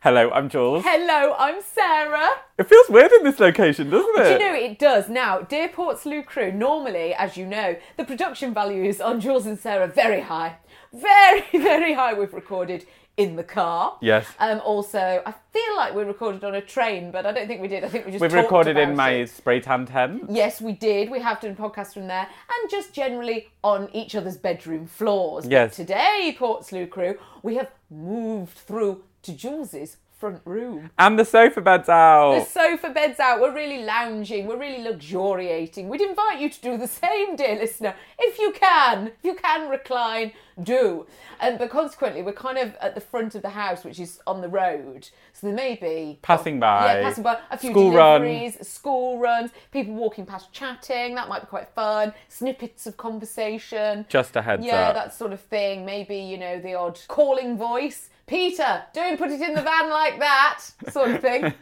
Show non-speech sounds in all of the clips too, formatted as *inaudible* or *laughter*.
Hello, I'm Jules. Hello, I'm Sarah. It feels weird in this location, doesn't Do it? you know it does? Now, dear Portslade crew, normally, as you know, the production values on Jules and Sarah are very high. Very, *laughs* very high. We've recorded in the car. Yes. Um, also, I feel like we recorded on a train, but I don't think we did. I think we just We've recorded in my it. spray tan tent. Yes, we did. We have done podcasts from there, and just generally on each other's bedroom floors. But Yes. today, Portslade crew, we have moved through to Jules's front room. And the sofa bed's out. The sofa bed's out. We're really lounging. We're really luxuriating. We'd invite you to do the same, dear listener, if you can. If you can recline, do. Um, but consequently, we're kind of at the front of the house, which is on the road. So there may be Passing by. yeah, passing by a few School run. deliveries, school runs, people walking past chatting. That might be quite fun. Snippets of conversation. Just a heads Yeah, up. that sort of thing. Maybe, you know, the odd calling voice. Peter, don't put it in the van like that, sort of thing.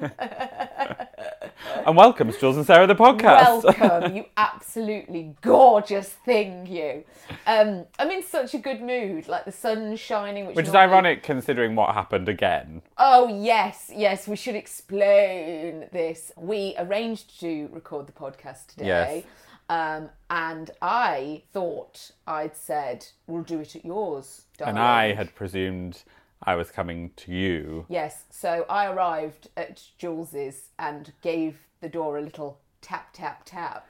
And welcome to Jules and Sarah the podcast. Welcome, you absolutely gorgeous thing, you. Um, I'm in such a good mood, like the sun's shining, which, Which is normally- ironic considering what happened again. Oh yes, yes, we should explain this. We arranged to record the podcast today. Yes. Um, and I thought I'd said we'll do it at yours, darling. And I had presumed I was coming to you. Yes, so I arrived at Jules's and gave the door a little tap, tap, tap.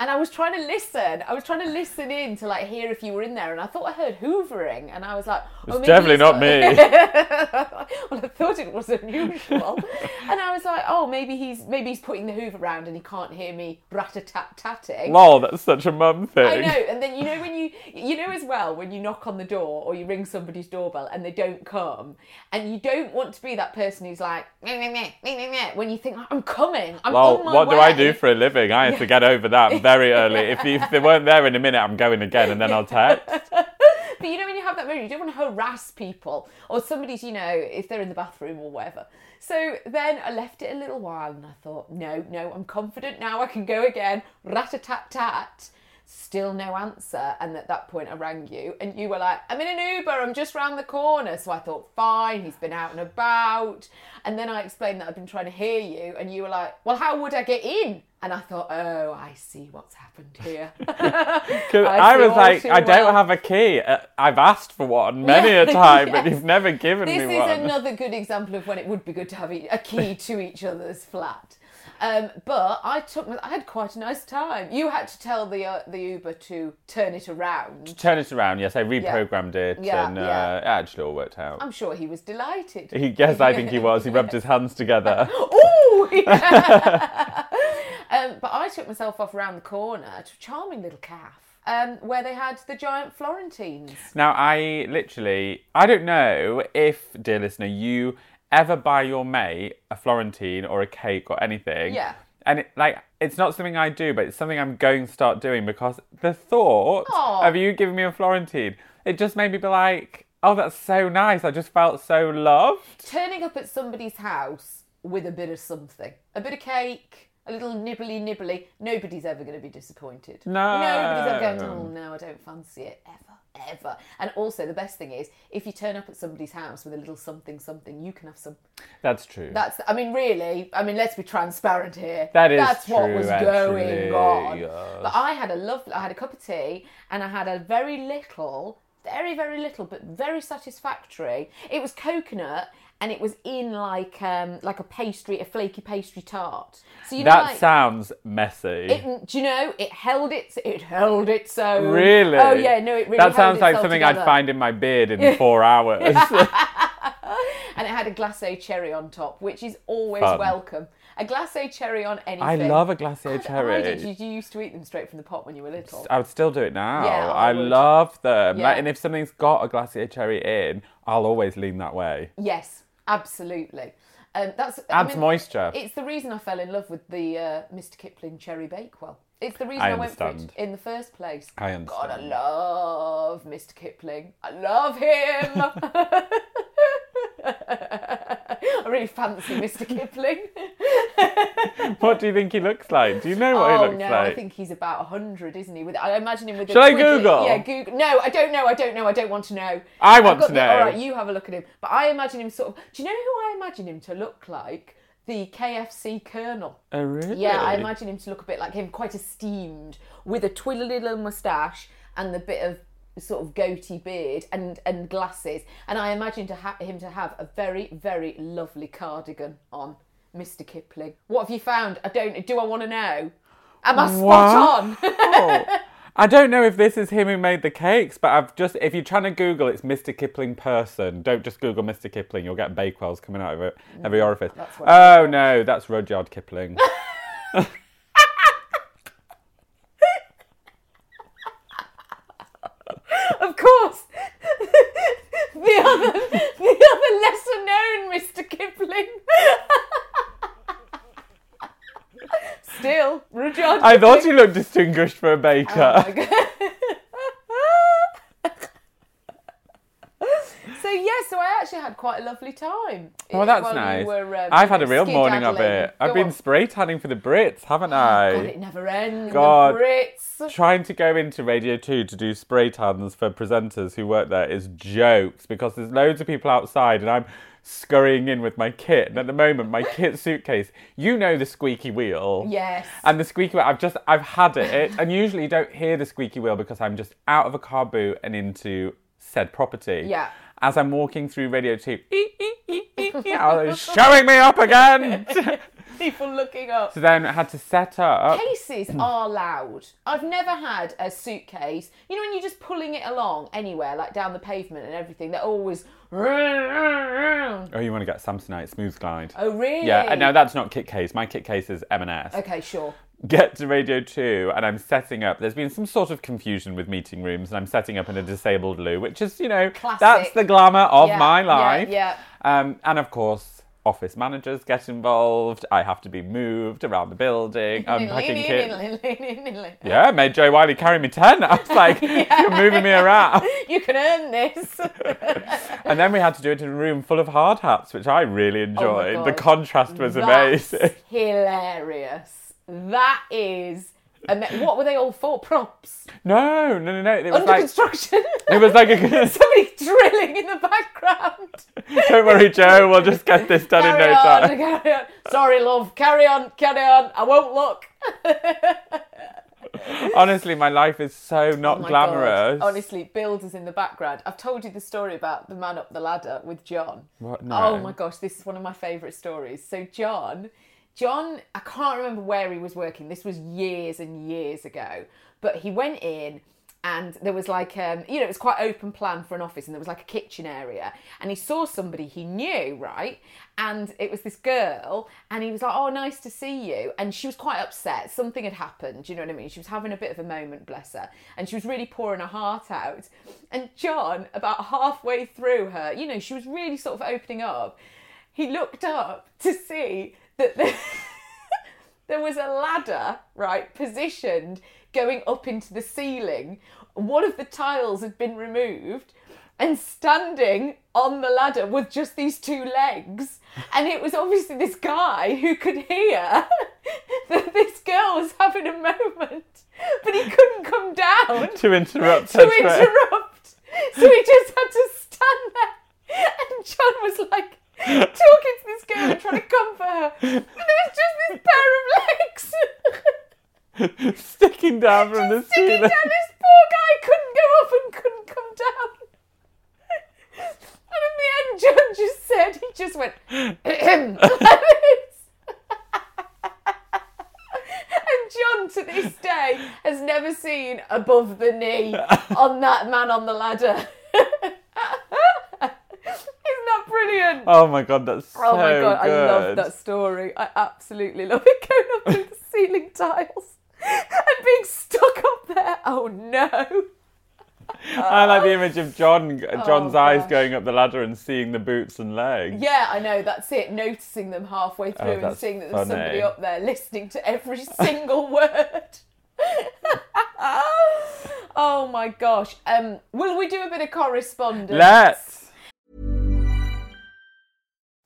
And I was trying to listen. I was trying to listen in to like hear if you were in there, and I thought I heard hoovering, and I was like, "Oh, maybe definitely he's not me. *laughs* well, I thought it was unusual, *laughs* and I was like, "Oh, maybe he's maybe he's putting the hoover around and he can't hear me rat a tat tatting." Lol, that's such a mum thing. I know, and then you know when you you know as well when you knock on the door or you ring somebody's doorbell and they don't come, and you don't want to be that person who's like meh, meh, meh, meh, meh, meh, when you think I'm coming, I'm Lol, on my what way. do I do for a living? I have to get over that *laughs* very early. If, if they weren't there in a minute, I'm going again and then I'll text. But you know when you have that moment, you don't want to harass people or somebody's, you know, if they're in the bathroom or whatever. So then I left it a little while and I thought, no, no, I'm confident now. I can go again. Rat a tat tat. Still no answer. And at that point, I rang you and you were like, I'm in an Uber. I'm just round the corner. So I thought, fine, he's been out and about. And then I explained that I've been trying to hear you. And you were like, well, how would I get in? And I thought, oh, I see what's happened here. *laughs* *laughs* I I, was like, I don't well. have a key. Uh, I've asked for one many a *laughs* time, but you've never given This me one. This is another good example of when it would be good to have a key to each other's flat. Um, but I took, I had quite a nice time. You had to tell the uh, the Uber to turn it around. Turn it around. Yes, I reprogrammed it, Yeah, and uh, yeah. it actually all worked out. I'm sure he was delighted. He, yes, I think he was. He rubbed his hands together. Ooh! Um, but I took myself off around the corner to a charming little calf. Um, where they had the giant Florentines. Now, I literally, I don't know if, dear listener, you ever buy your mate a Florentine or a cake or anything. Yeah. And it, like, it's not something I do, but it's something I'm going to start doing because the thought Aw. of you giving me a Florentine it just made me be like, oh, that's so nice. I just felt so loved. Turning up at somebody's house with a bit of something, a bit of cake, a little nibbly nibbly, nobody's ever going to be disappointed. No. Nobody's ever going, oh no, I don't fancy it ever, ever. And also, the best thing is, if you turn up at somebody's house with a little something something, you can have some. That's true. That's, I mean, really, I mean, let's be transparent here. That is That's what was actually, going on. yes. But I had a lovely, I had a cup of tea and I had a very little, very, very little, but very satisfactory. It was coconut and it was in like um like a pastry, a flaky pastry tart. So you know, that like, sounds messy. it, do you know? It held it. It held its own. really? Oh yeah, no, it really. That sounds like something I'd find in my beard in *laughs* four hours. *laughs* And it had a glacé cherry on top, which is always Fun. welcome. A glacé cherry on anything. I love a glacé cherry. I did. You, you used to eat them straight from the pot when you were little. I would still do it now. Yeah, I I, love them. Yeah. Like, and if something's got a glacé cherry in, I'll always lean that way. Yes, absolutely. Um, that's I Adds mean, moisture. It's the reason I fell in love with the uh, Mr. Kipling Cherry Bakewell. It's the reason I I, went for it in the first place. I understand. God, I love Mr. Kipling. I love him. *laughs* *laughs* *laughs* I really fancy Mr. *laughs* Kipling. What do you think he looks like? Do you know what oh he looks no, like? I think he's about hundred, isn't he? With I imagine him with. Shall I Google? Yeah, Google. No, I don't know. I don't know. I don't want to know. I want to the- know. All right, you have a look at him. But I imagine him sort of. Do you know who I imagine him to look like? The KFC Colonel. Oh, really? Yeah, I imagine him to look a bit like him, quite esteemed, with a twiddly little moustache and the bit of sort of goatee beard and and glasses. And I imagine to ha- him to have a very very lovely cardigan on, Mr. Kipling. What have you found? I don't. Do I want to know? Am I spot on? Oh. *laughs* I don't know if this is him who made the cakes, but I've just if you're trying to Google, it's Mr. Kipling person. Don't just Google Mr. Kipling; you'll get Bakewells coming out of it, every mm, orifice. oh no, that's Rudyard Kipling. *laughs* *laughs* *laughs* of course. *laughs* the other, the other lesser known Mr. Kipling. *laughs* Still, Rudyard. I thought he looked distinguished for a baker. Oh my God. so yeah, so I actually had quite a lovely time. Well, that's while you nice. were, um, I've had a real morning of it. I've Go been on. spray tanning for the Brits, haven't I? God, it never ends. God. The Brits. Trying to go into Radio 2 to do spray tans for presenters who work there is jokes because there's loads of people outside and I'm scurrying in with my kit. And at the moment, my kit *laughs* suitcase, you know the squeaky wheel. Yes. And the squeaky wheel, I've just, I've had it. And usually you don't hear the squeaky wheel because I'm just out of a car boot and into said property. Yeah. As I'm walking through Radio 2, oh, it's showing me up again. *laughs* People looking up. so then I had to set up. Cases are loud. I've never had a suitcase. You know when you're just pulling it along anywhere, like down the pavement and everything. They're always. Oh Oh, you want to get Samsonite Smooth Glide? Oh, really? Yeah, uh, no, that's not kit case. My kit case is M&S. Okay, sure. Get to Radio 2 and I'm setting up. There's been some sort of confusion with meeting rooms and I'm setting up in a disabled loo, which is, you know, Classic. that's the glamour of Yeah, my life. yeah. Um, and of course, office managers get involved. I have to be moved around the building, unpacking *laughs* kit. Yeah, made Jo Whiley carry me 10. I was like, *laughs* you're moving me around. *laughs* You can earn this. And then we had to do it in a room full of hard hats, which I really enjoyed. the contrast was That's amazing. hilarious. That is. ama- What were they all for? Props. No, no, no, no. It was Under like construction. *laughs* it was like a. *laughs* Somebody drilling in the background. *laughs* Don't worry, Jo. We'll just get this done in no on, time. carry on. Sorry, love. Carry on, carry on. I won't look. Honestly, my life is so oh not Oh glamorous. God. Honestly, builders in the background. I've told you the story about the man up the ladder with John. What? No. Oh my gosh, this is one of my favourite stories. So John, John, I can't remember where he was working. This was years and years ago, but he went in. And there was like, um, you know, it was quite open plan for an office, and there was like a kitchen area. And he saw somebody he knew, right? And it was this girl, and he was like, "Oh, nice to see you." And she was quite upset. Something had happened. You know what I mean? She was having a bit of a moment, bless her, and she was really pouring her heart out. And John, about halfway through her, you know, she was really sort of opening up. He looked up to see that there, *laughs* there was a ladder, right, positioned going up into the ceiling one of the tiles had been removed, and standing on the ladder with just these two legs. And it was obviously this guy who could hear *laughs* that this girl was having a moment, but he couldn't come down to interrupt to interrupt. So he just had to stand there. And John was like talking to this girl and trying to comfort her. And there was just this pair of legs sticking down from the sticking ceiling. down. This poor guy couldn't go up and couldn't come down. And in the end, John just said, he just went, "Ahem," *clears throat* like. And John, to this day, has never seen above the knee on that man on the ladder. *laughs* Isn't that brilliant? Oh my god, that's so Oh my god, I love that story. I absolutely love it *laughs* going up through the ceiling tiles and being stuck up there. Oh no. I like the image of John, John's eyes Oh, gosh. going up the ladder and seeing the boots and legs. Yeah, I know, that's it. Noticing them halfway through and Oh, that's seeing that there's somebody up there listening to every *laughs* single word. *laughs* oh my gosh. Um, will we do a bit of correspondence? Let's.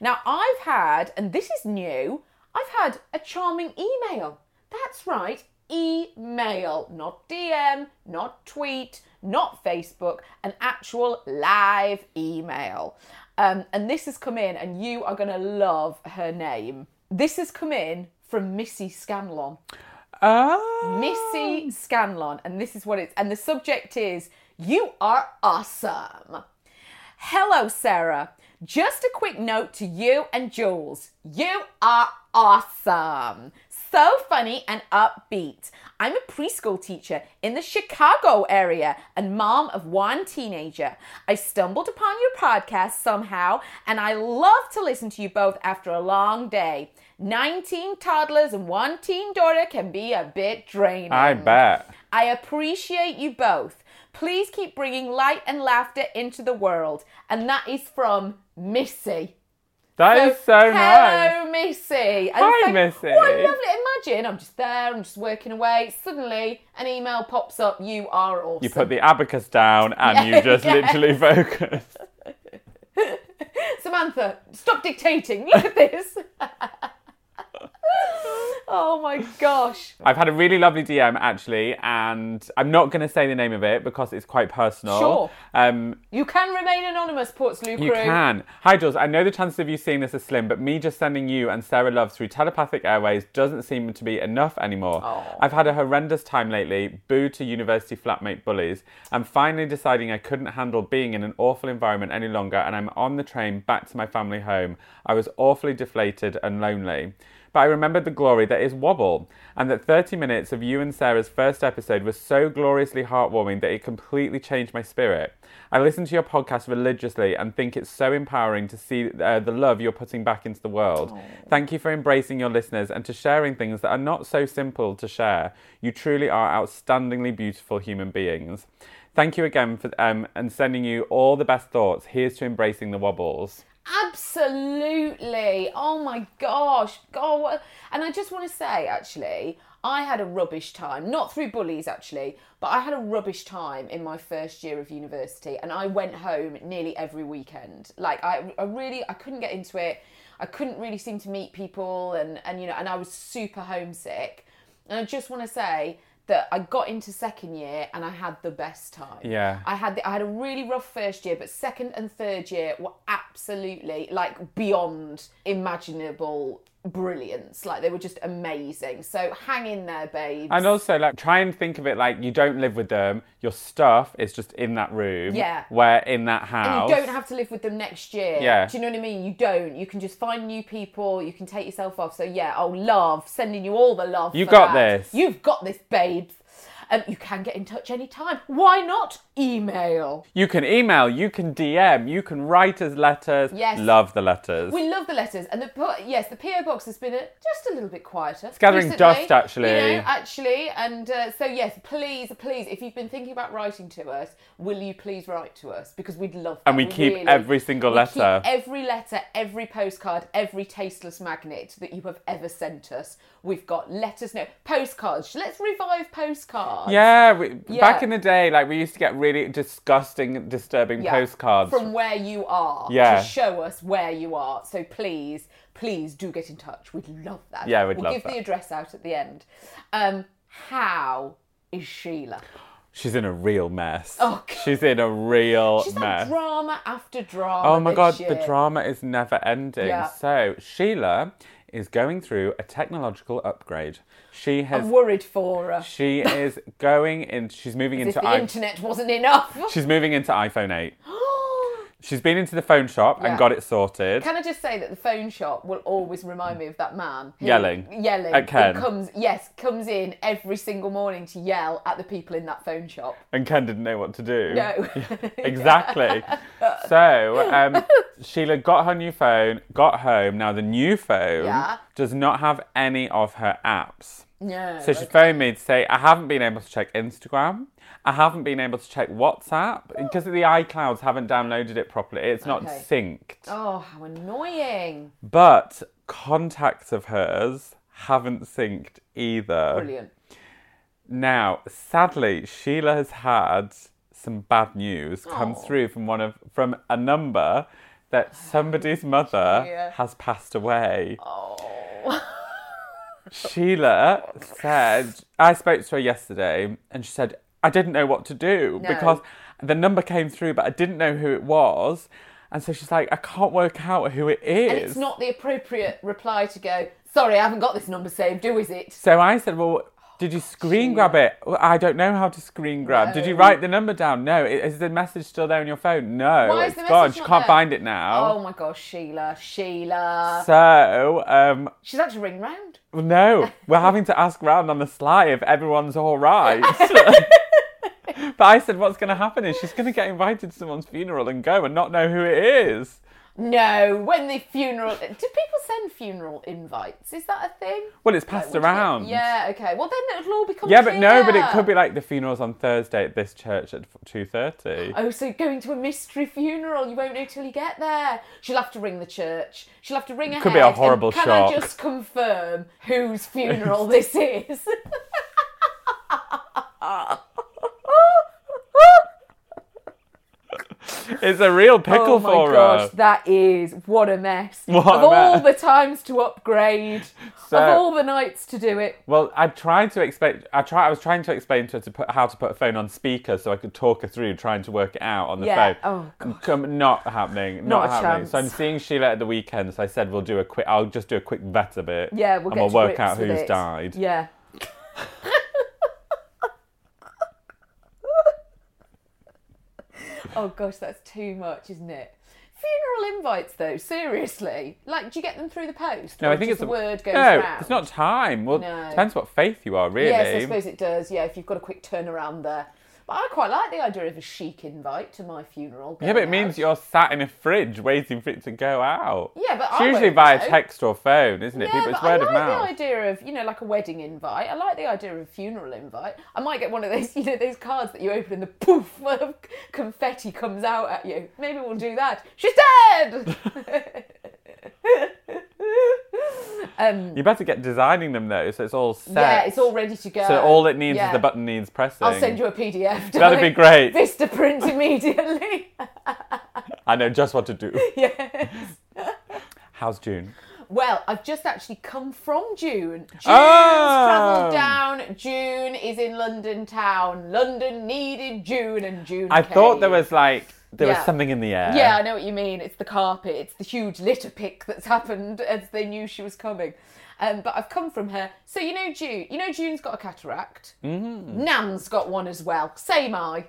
Now, I've had, and this is new, I've had a charming email. That's right, email, not DM, not tweet, not Facebook, an actual live email. Um, and this has come in, and you are going to love her name. This has come in from Missy Scanlon. Ah. Missy Scanlon, and this is what it's, and the subject is You are awesome. Hello, Sarah. Just a quick note to you and Jules. You are awesome. So funny and upbeat. I'm a preschool teacher in the Chicago area and mom of one teenager. I stumbled upon your podcast somehow and I love to listen to you both after a long day. 19 toddlers and one teen daughter can be a bit draining. I bet. I appreciate you both. Please keep bringing light and laughter into the world. And that is from Missy. That is so nice. Hello, Missy. And Hi, Missy. What a lovely. Imagine I'm just there, I'm just working away. Suddenly, an email pops up. You are awesome. You put the abacus down and Yeah, you just yeah. literally *laughs* focus. Samantha, stop dictating. Look at this. *laughs* Oh my gosh. I've had a really lovely DM actually, and I'm not going to say the name of it because it's quite personal. Sure. Um, You can remain anonymous, Portslade crew. you can. Hi, Jules. I know the chances of you seeing this are slim, but me just sending you and Sarah Love through telepathic airways doesn't seem to be enough anymore. Oh. I've had a horrendous time lately, boo to university flatmate bullies. I'm finally deciding I couldn't handle being in an awful environment any longer, and I'm on the train back to my family home. I was awfully deflated and lonely. But I remembered the glory that is Wobble, and that 30 minutes of you and Sarah's first episode was so gloriously heartwarming that it completely changed my spirit. I listen to your podcast religiously and think it's so empowering to see uh, the love you're putting back into the world. Thank you for embracing your listeners and to sharing things that are not so simple to share. You truly are outstandingly beautiful human beings. Thank you again for um, and sending you all the best thoughts. Here's to embracing the wobbles. Absolutely. Oh my gosh. God, what... And I just want to say, actually, I had a rubbish time. Not through bullies, actually, but I had a rubbish time in my first year of university, and I went home nearly every weekend. Like I, I really, I couldn't get into it. I couldn't really seem to meet people, and and you know, and I was super homesick. And I just want to say that I got into second year and I had the best time. Yeah. I had the, I had a really rough first year, but second and third year were absolutely like beyond imaginable brilliance. Like they were just amazing. So hang in there, babes. And also, like, try and think of it like you don't live with them. Your stuff is just in that room. Yeah. Where in that and house. you don't have to live with them next year. Yeah. Do you know what I mean? You don't. You can just find new people. You can take yourself off. So yeah, oh love, sending you all the love. You got that. this. You've got this, babes. Um, you can get in touch anytime. Why not email? You can email, you can DM, you can write us letters. Yes. Love the letters. We love the letters, and the po- yes, the PO box has been a, just a little bit quieter. It's gathering dust, actually. You know, actually, and uh, so yes, please, please, if you've been thinking about writing to us, will you please write to us because we'd love that. And we keep every single letter. Keep every letter, every postcard, every tasteless magnet that you have ever sent us. We've got letters, no postcards. Let's revive postcards. Yeah, we, Yeah. back in the day, like we used to get really disgusting, disturbing Yeah, postcards. from where you are Yeah. to show us where you are. So please, please do get in touch. We'd love that. Yeah, we'd we'll give that. the address out at the end. Um, how is Sheila? She's in a real mess. Oh, God. She's in a real She's mess. drama after drama. Oh my god, this the drama is never ending. Yeah. So, Sheila is going through a technological upgrade. She has I'm worried for her. she is going in she's moving into the i- internet wasn't enough. *laughs* she's moving into iPhone 8. *gasps* She's been into the phone shop Yeah. and got it sorted. Can I just say that the phone shop will always remind me of that man who- Yelling. yelling At Ken. who comes yes comes in every single morning to yell at the people in that phone shop. and Ken didn't know what to do. No. *laughs* *laughs* exactly. So, um, Sheila got her new phone, got home. Now, the new phone Yeah. does not have any of her apps. No. So she phoned me to say, I haven't been able to check Instagram. I haven't been able to check WhatsApp oh. because the iClouds haven't downloaded it properly. It's not Okay. synced. Oh, how annoying! But contacts of hers haven't synced either. Brilliant. Now, sadly, Sheila has had some bad news come Oh. through from one of from a number that *sighs* somebody's mother has passed away. Oh. *laughs* Sheila said, I spoke to her yesterday and she said, I didn't know what to do No. because the number came through, but I didn't know who it was. And so she's like, I can't work out who it is. And it's not the appropriate reply to go, sorry, I haven't got this number saved, do is it? So I said, Well, did you screen grab it? Well, I don't know how to screen grab. Did you write the number down? No. Is the message still there on your phone? No. Why is it's the gone. message She not can't there? find it now. Oh my gosh, Sheila, Sheila. So, um, She's had to ring round. no, we're having to ask round on the sly if everyone's all right. *laughs* but I said, what's going to happen is she's going to get invited to someone's funeral and go and not know who it is. No, when the funeral. Do people send funeral invites? Is that a thing? Well, it's passed get- around. Yeah, okay. Well, then it'll all become Yeah, but no, but it could be like the funeral's on Thursday at this church at two thirty. Oh, so going to a mystery funeral, you won't know till you get there. She'll have to ring the church. She'll have to ring ahead. Could be a horrible can shock. I just confirm whose *laughs* funeral this is? *laughs* It's a real pickle *laughs* oh my for gosh, her. that is what a mess. What of a all mess. the times to upgrade, So, of all the nights to do it. well, I tried to explain. I try. I was trying to explain to her to put how to put a phone on speaker so I could talk her through trying to work it out on the Yeah. phone. Oh, Come, not happening. Not Not, a happening. chance. So I'm seeing Sheila at the weekend. So I said we'll do a quick. I'll just do a quick vet of it. Yeah, we'll and get we'll work out who's it. died. Yeah. *laughs* oh gosh, that's too much, isn't it? Funeral invites, though, seriously. Like, do you get them through the post? No, I think it's the word goes no. round? It's not time. Well, No. depends what faith you are, really. Yes, I suppose it does. Yeah, if you've got a quick turnaround there. But I quite like the idea of a chic invite to my funeral. Yeah, but it going means you're sat in a fridge waiting for it to go out. Yeah, but it's I usually via go. text or phone, isn't it? Yeah, People, but I of like the idea of, you know, like a wedding invite. I like the idea of a funeral invite. I might get one of those, *laughs* you know, those cards that you open and the poof *laughs* of confetti comes out at you. Maybe we'll do that. She's dead! *laughs* *laughs* um, You better get designing them though, so it's all set. yeah, it's all ready to go. So all it needs Yeah. is the button needs pressing. I'll send you a PDF. *laughs* That'd be great. Vistaprint immediately. *laughs* I know just what to do. yes. How's June? Well, I've just actually come from June. June's Oh! travelled down. June is in London town. London needed June, and June. I thought there was like there Yeah. was something in the air. Yeah, I know what you mean. It's the carpet. It's the huge litter pick that's happened as they knew she was coming. Um, but I've come from her. So you know June. You know June's got a cataract. Mm-hmm. Nan's got one as well. Same eye.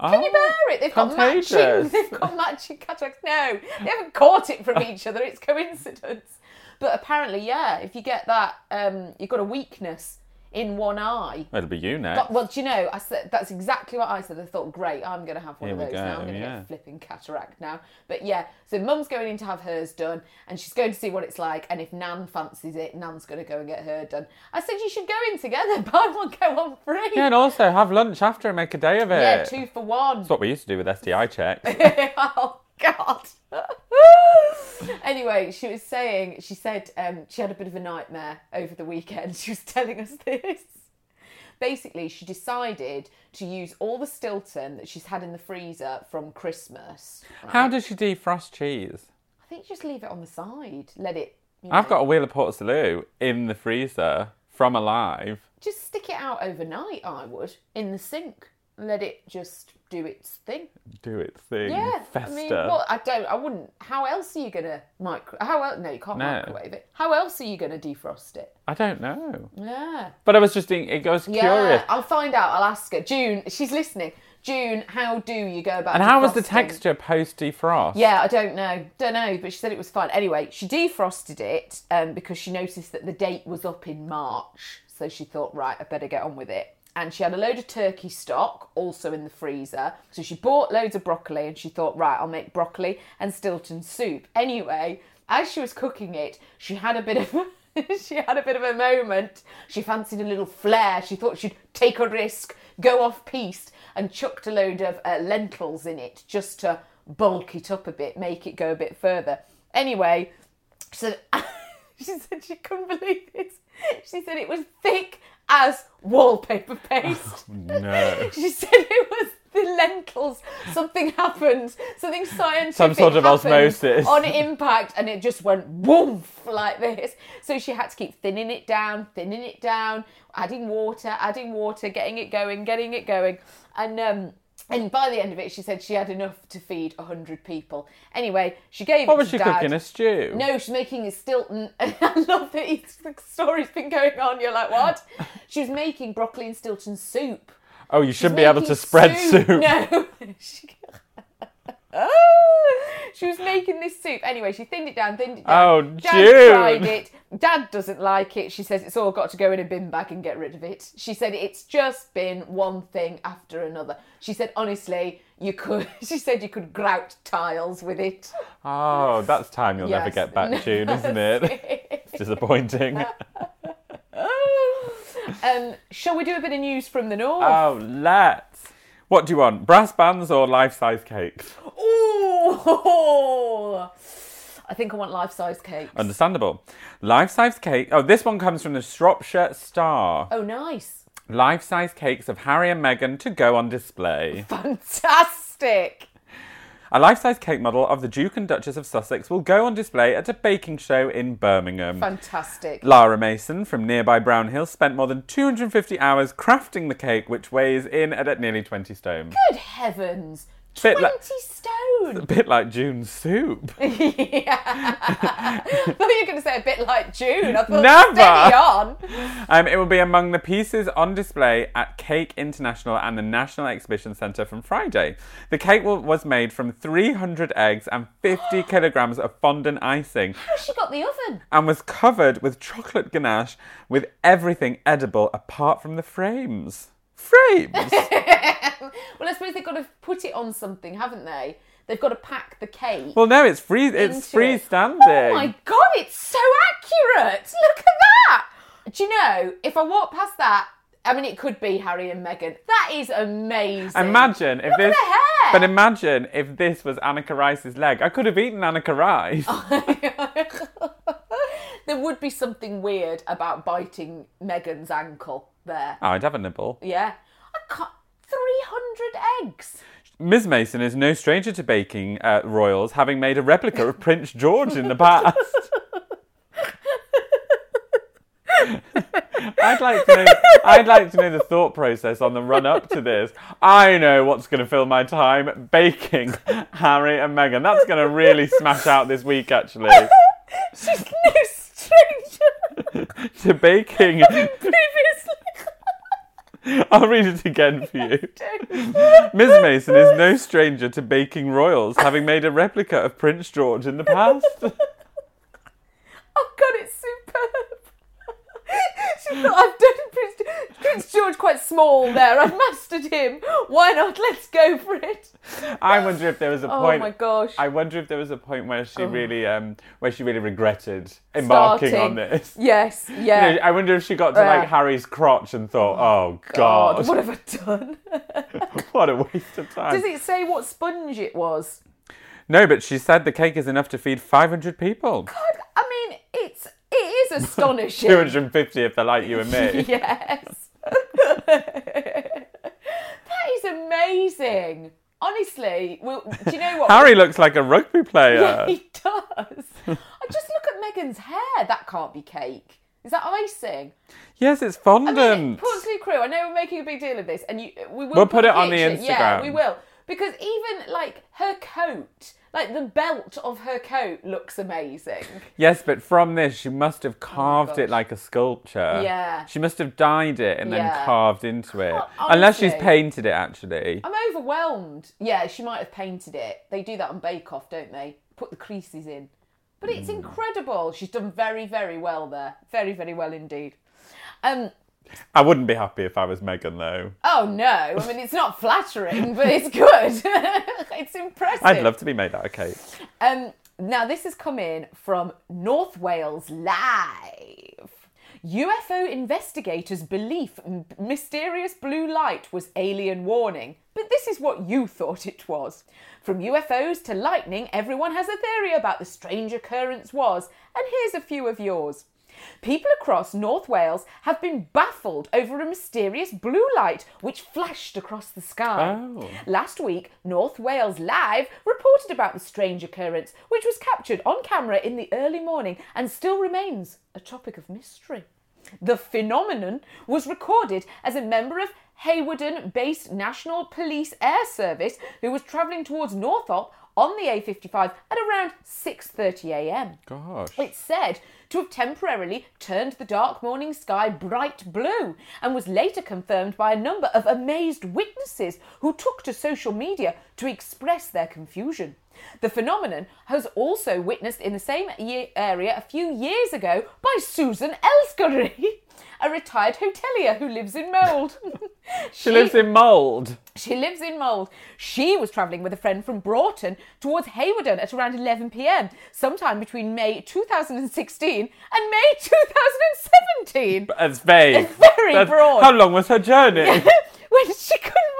Can you Oh, bear it? They've got matching. *laughs* They've got matching cataracts. No, they haven't caught it from each other. It's coincidence. But apparently, yeah, if you get that, um, you've got a weakness in one eye. It'll be you next. But, well, do you know, I said that's exactly what I said. I thought, great, I'm going to have one Here of those go, now. I'm going to yeah. get flipping cataract now. But yeah, so Mum's going in to have hers done, and she's going to see what it's like. And if Nan fancies it, Nan's going to go and get her done. I said you should go in together. *laughs* Buy one, go on free. yeah, and also have lunch after and make a day of it. Yeah, two for one. That's what we used to do with STI checks. *laughs* God. *laughs* anyway, she was saying she said um, she had a bit of a nightmare over the weekend. *laughs* She was telling us this. Basically, she decided to use all the Stilton that she's had in the freezer from Christmas. right? How does she defrost cheese? I think you just leave it on the side. Let it. You I've got a wheel of Port Salut in the freezer from Alive. just stick it out overnight. I would in the sink. Let it just do its thing. Do its thing. Yeah, Fester. I mean, well, I don't. I wouldn't. How else are you gonna micro? How else? No, you can't No. microwave it. How else are you gonna defrost it? I don't know. Yeah, But I was just thinking, it was yeah. I'll find out. I'll ask her. June, she's listening. June, how do you go about? And how was the texture post defrost? Yeah, I don't know. Don't know, but she said it was fine. Anyway, she defrosted it um, because she noticed that the date was up in March. So she thought, right, I better get on with it. And she had a load of turkey stock also in the freezer. So she bought loads of broccoli and she thought, right, I'll make broccoli and Stilton soup. Anyway, as she was cooking it, she had a bit of *laughs* she had a bit of a moment. She fancied a little flair. She thought she'd take a risk, go off piste, and chucked a load of uh, lentils in it just to bulk it up a bit, make it go a bit further. Anyway, she said *laughs* she said she couldn't believe it. She said it was thick as wallpaper *laughs* paste. No. *laughs* She said it was the lentils. Something happened. Something scientific. Some sort of osmosis. on impact, and it just went woof like this. So she had to keep thinning it down, thinning it down, adding water, adding water, getting it going, getting it going, and um. And by the end of it, she said she had enough to feed hundred people. Anyway, she gave What it was to she Dad. cooking? A stew? No, she's making a Stilton. *laughs* I love that it's, the story's been going on. You're like, what? She was making broccoli and Stilton soup. Oh, you shouldn't be able Making to spread soup. No. *laughs* *laughs* She- she was making this soup. Anyway, she thinned it down, thinned it down. Oh, Dad June. tried it. Dad doesn't like it. She says it's all got to go in a bin bag and get rid of it. She said it's just been one thing after another. She said honestly, you could. *laughs* She said you could grout tiles with it. Oh, that's time you'll never get back, June, isn't *laughs* it? It's disappointing. *laughs* um, shall we do a bit of news from the north? oh, let's. What do you want? Brass bands or life-size cakes? Ooh, I think I want life-size cakes. Understandable. Life-size cake. Oh, this one comes from the Shropshire Star. oh, nice. Life-size cakes of Harry and Meghan to go on display. Fantastic. A life size cake model of the Duke and Duchess of Sussex will go on display at a baking show in Birmingham. Fantastic. Lara Mason from nearby Brownhill spent more than 250 hours crafting the cake, which weighs in at, at nearly 20 stone. Good heavens. Bit 20 like- stone. *laughs* A bit like June's soup. *laughs* yeah. *laughs* I thought you were going to say a bit like June. I thought, Never. steady on. Um, it will be among the pieces on display at Cake International and the National Exhibition Centre from Friday. The cake will, was made from 300 eggs and 50 *gasps* kilograms of fondant icing How's she got the oven? and was covered with chocolate ganache with everything edible apart from the frames. Frames? *laughs* Well, I suppose they've got to put it on something, haven't they? They've got to pack the cake. well, no, it's free. It's into it. freestanding. Oh my god, it's so accurate! Look at that! Do you know, if I walk past that, I mean, it could be Harry and Meghan. That is amazing. Imagine if Look this. At the hair. But imagine if this was Anneka Rice's leg. I could have eaten Anneka Rice. *laughs* there would be something weird about biting Meghan's ankle there. Oh, I'd have a nibble. Yeah. I can't. 300 eggs. Ms. Mason is no stranger to baking uh, royals, having made a replica of Prince George in the past. *laughs* I'd like to know. I'd like to know the thought process on the run up to this. I know what's going to fill my time: baking *laughs* Harry and Meghan. That's going to really smash out this week, actually. *laughs* She's no stranger to baking. previously. *laughs* I'll read it again for you. *laughs* Ms. *laughs* Mason is no stranger to baking royals, having made a replica of Prince George in the past. Oh god, it's superb. *laughs* I've done Prince, Prince George quite small there. I've mastered him. Why not? Let's go for it. I wonder if there was a *laughs* Oh point. Oh my gosh. I wonder if there was a point where she really, um, where she really regretted embarking on this. Yes, *laughs* You yeah. know, I wonder if she got to Yeah. like Harry's crotch and thought, "Oh God, God, what have I done? what a waste of time." Does it say what sponge it was? No, but she said the cake is enough to feed 500 people. God, I mean, it's it is astonishing. 250 if they're like you and me. *laughs* yes. *laughs* that is amazing. Honestly, well, do you know what? Harry looks like a rugby player. Yeah, *laughs* he does. I just look at Meghan's hair. That can't be cake. Is that icing? Yes, it's I fondant. mean, Portslade Crew. I know we're making a big deal of this, and you, we will. We'll put a it on the picture. Yeah, Instagram. we will because even like her coat, like the belt of her coat, looks amazing. Yes, but from this, she must have carved it like a sculpture. Yeah. She must have dyed it and then carved into it. Oh, Unless she's painted it, actually. I'm overwhelmed. Yeah, she might have painted it. They do that on Bake Off, don't they? Put the creases in. But it's Hmm. incredible. She's done very, very well there. Very, very well indeed. Um, I wouldn't be happy if I was Meghan, though. oh no, I mean it's not flattering, but it's good. *laughs* it's impressive. I'd love to be made out of cake. Um, now this has come in from North Wales Live. UFO investigators' belief m- mysterious blue light was alien warning, but this is what you thought it was. From UFOs to lightning, everyone has a theory about the strange occurrence was, and here's a few of yours. People across North Wales have been baffled over a mysterious blue light which flashed across the sky. Oh. Last week, North Wales Live reported about the strange occurrence, which was captured on camera in the early morning and still remains a topic of mystery. The phenomenon was recorded as a member of Hawarden based National Police Air Service who was travelling towards Northop on the A55 at around 6.30am. Gosh. It's said to have temporarily turned the dark morning sky bright blue and was later confirmed by a number of amazed witnesses who took to social media to express their confusion. The phenomenon was also witnessed in the same ye- area a few years ago by Susan Elskery, *laughs* a retired hotelier who lives in Mold. *laughs* She lives in mould. She lives in Mold. She was travelling with a friend from Broughton towards Hawarden at around 11 pm, sometime between May 2016 and May 2017. It's vague. It's very That's- broad. How long was her journey? *laughs* when she couldn't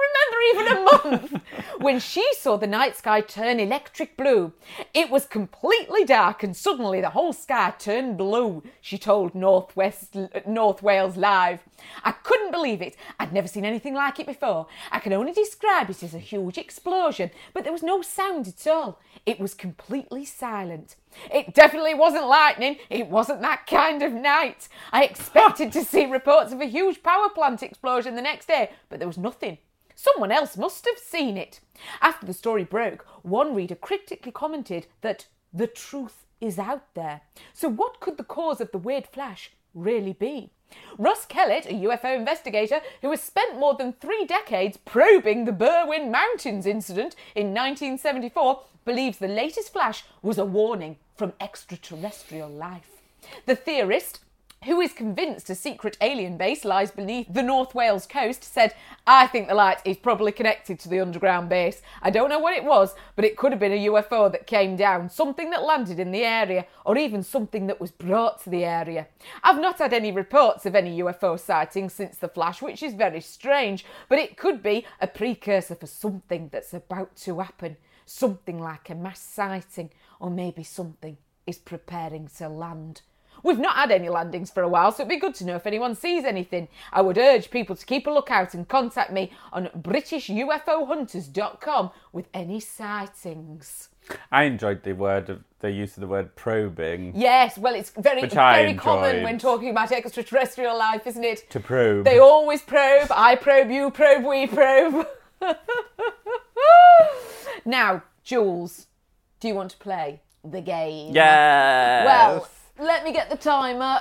even a month. when she saw the night sky turn electric blue. It was completely dark and suddenly the whole sky turned blue, she told Northwest North Wales Live. I couldn't believe it. I'd never seen anything like it before. I can only describe it as a huge explosion, but there was no sound at all. It was completely silent. It definitely wasn't lightning. It wasn't that kind of night. I expected to see reports of a huge power plant explosion the next day, but there was nothing. Someone else must have seen it. After the story broke, one reader critically commented that the truth is out there. So, what could the cause of the weird flash really be? Russ Kellett, a UFO investigator who has spent more than three decades probing the Berwyn Mountains incident in 1974, believes the latest flash was a warning from extraterrestrial life. The theorist, who is convinced a secret alien base lies beneath the North Wales coast, said, I think the light is probably connected to the underground base. I don't know what it was, but it could have been a UFO that came down, something that landed in the area, or even something that was brought to the area. I've not had any reports of any UFO sightings since the flash, which is very strange, but it could be a precursor for something that's about to happen. Something like a mass sighting, or maybe something is preparing to land. We've not had any landings for a while, so it'd be good to know if anyone sees anything. I would urge people to keep a lookout and contact me on BritishUFOHunters.com with any sightings. I enjoyed the word of the use of the word probing. Yes, well, it's very Which very common when talking about extraterrestrial life, isn't it? To probe. They always probe. I probe, you probe, we probe. *laughs* now, Jules, do you want to play the game? Yes. Well, let me get the timer.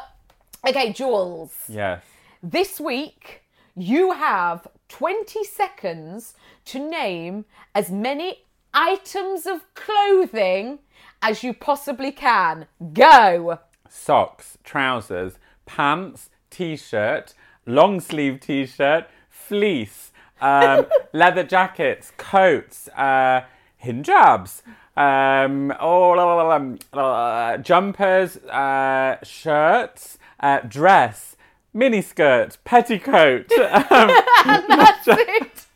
Okay, Jules. Yes. This week, you have 20 seconds to name as many items of clothing as you possibly can. Go! Socks, trousers, pants, t-shirt, long sleeve t-shirt, fleece, um, *laughs* leather jackets, coats, uh, hijabs, um, all um, uh, jumpers, uh, shirts, uh, dress, miniskirt, petticoat. *laughs* Um, *laughs* That's *laughs* it!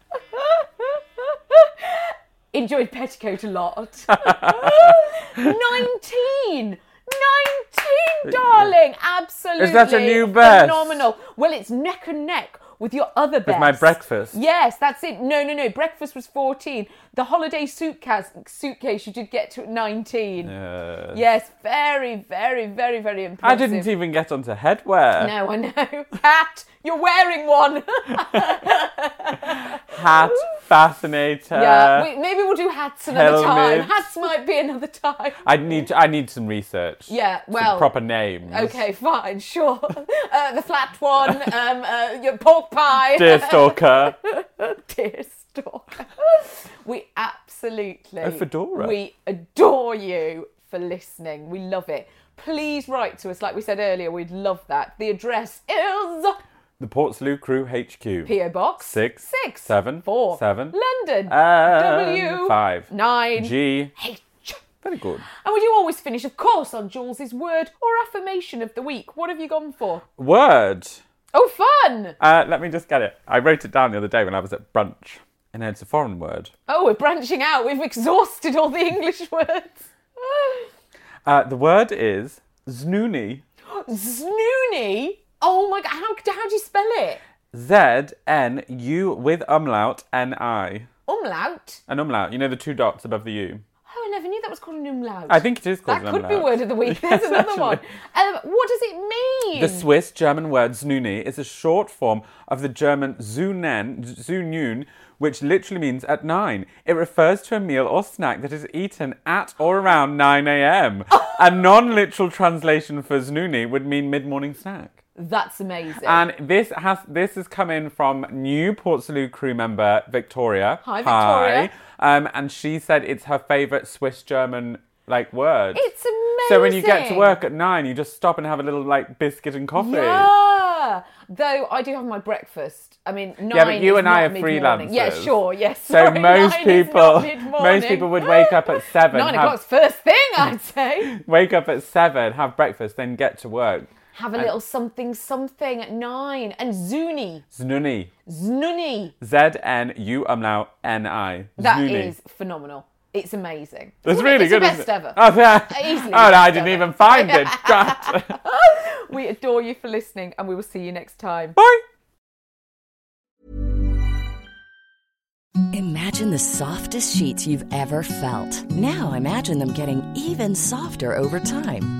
Enjoyed petticoat a lot. 19! 19, darling! Absolutely. Is that a new best? Phenomenal. Well, it's neck and neck with your other best. my breakfast. Yes, that's it. No, no, no. Breakfast was 14. The holiday suitcase, suitcase you did get to at 19. uh, Yes, very, very, very, very impressive. I didn't even get onto headwear. No, I know. *laughs* Hat, you're wearing one. *laughs* Hat, fascinator. yeah, we, maybe we'll do hats another time. Hats might be another time. I need I need some research. Yeah, Some well- proper names. Okay, fine, sure. *laughs* Uh, the flat one, um, uh, your pork pie. Dear stalker. Stalker. *laughs* We absolutely. A fedora. We adore you for listening. We love it. Please write to us, like we said earlier. We'd love that. The address is The Portslade Crew HQ. PO Box Six, six seven, four seven, London uh, W five, nine G. H. Very good. And we do always finish, of course, on Jules's word or affirmation of the week. What have you gone for? Word. Oh, fun! Uh, let me just get it. I wrote it down the other day when I was at brunch. And it's a foreign word. Oh, we're branching out. We've exhausted all the English *laughs* words. Uh, the word is znoony. Znoony. Oh my god, how, how do you spell it? Z N U with umlaut N I. Umlaut? An umlaut. You know the two dots above the U. I never knew that was called an umlaut. I think it is called that an could be word of the week. *laughs* There's Yes, another one. Um, what does it mean? The Swiss German word Znuni is a short form of the German Zunen, Zunun, which literally means at nine. It refers to a meal or snack that is eaten at or around 9 a.m. a *laughs* non literal translation for Znuni would mean mid morning snack. That's amazing. And this has this has come in from new Portslade crew member Victoria. Hi, Victoria. Hi. Um, and she said it's her favourite Swiss German like word. it's amazing. so when you get to work at nine, you just stop and have a little like biscuit and coffee. Yeah. Though I do have my breakfast. I mean, nine Yeah, but you is and I are mid-morning. Yeah, sure. Yes. So most people, most people would wake up at seven, Nine have, o'clock's first thing, I'd say. *laughs* wake up at seven, have breakfast, then get to work. Have a little something something at nine. And Zuni. Znuni. Znuni. Z N U umlaut N I. That Znuni. is phenomenal. It's amazing. It's Isn't it? really it's good. The isn't best it? ever. Oh, yeah. *laughs* Easily oh no, I didn't ever. even find it. *laughs* Drat. *laughs* We adore you for listening, and we will see you next time. Bye. Imagine the softest sheets you've ever felt. Now imagine them getting even softer over time.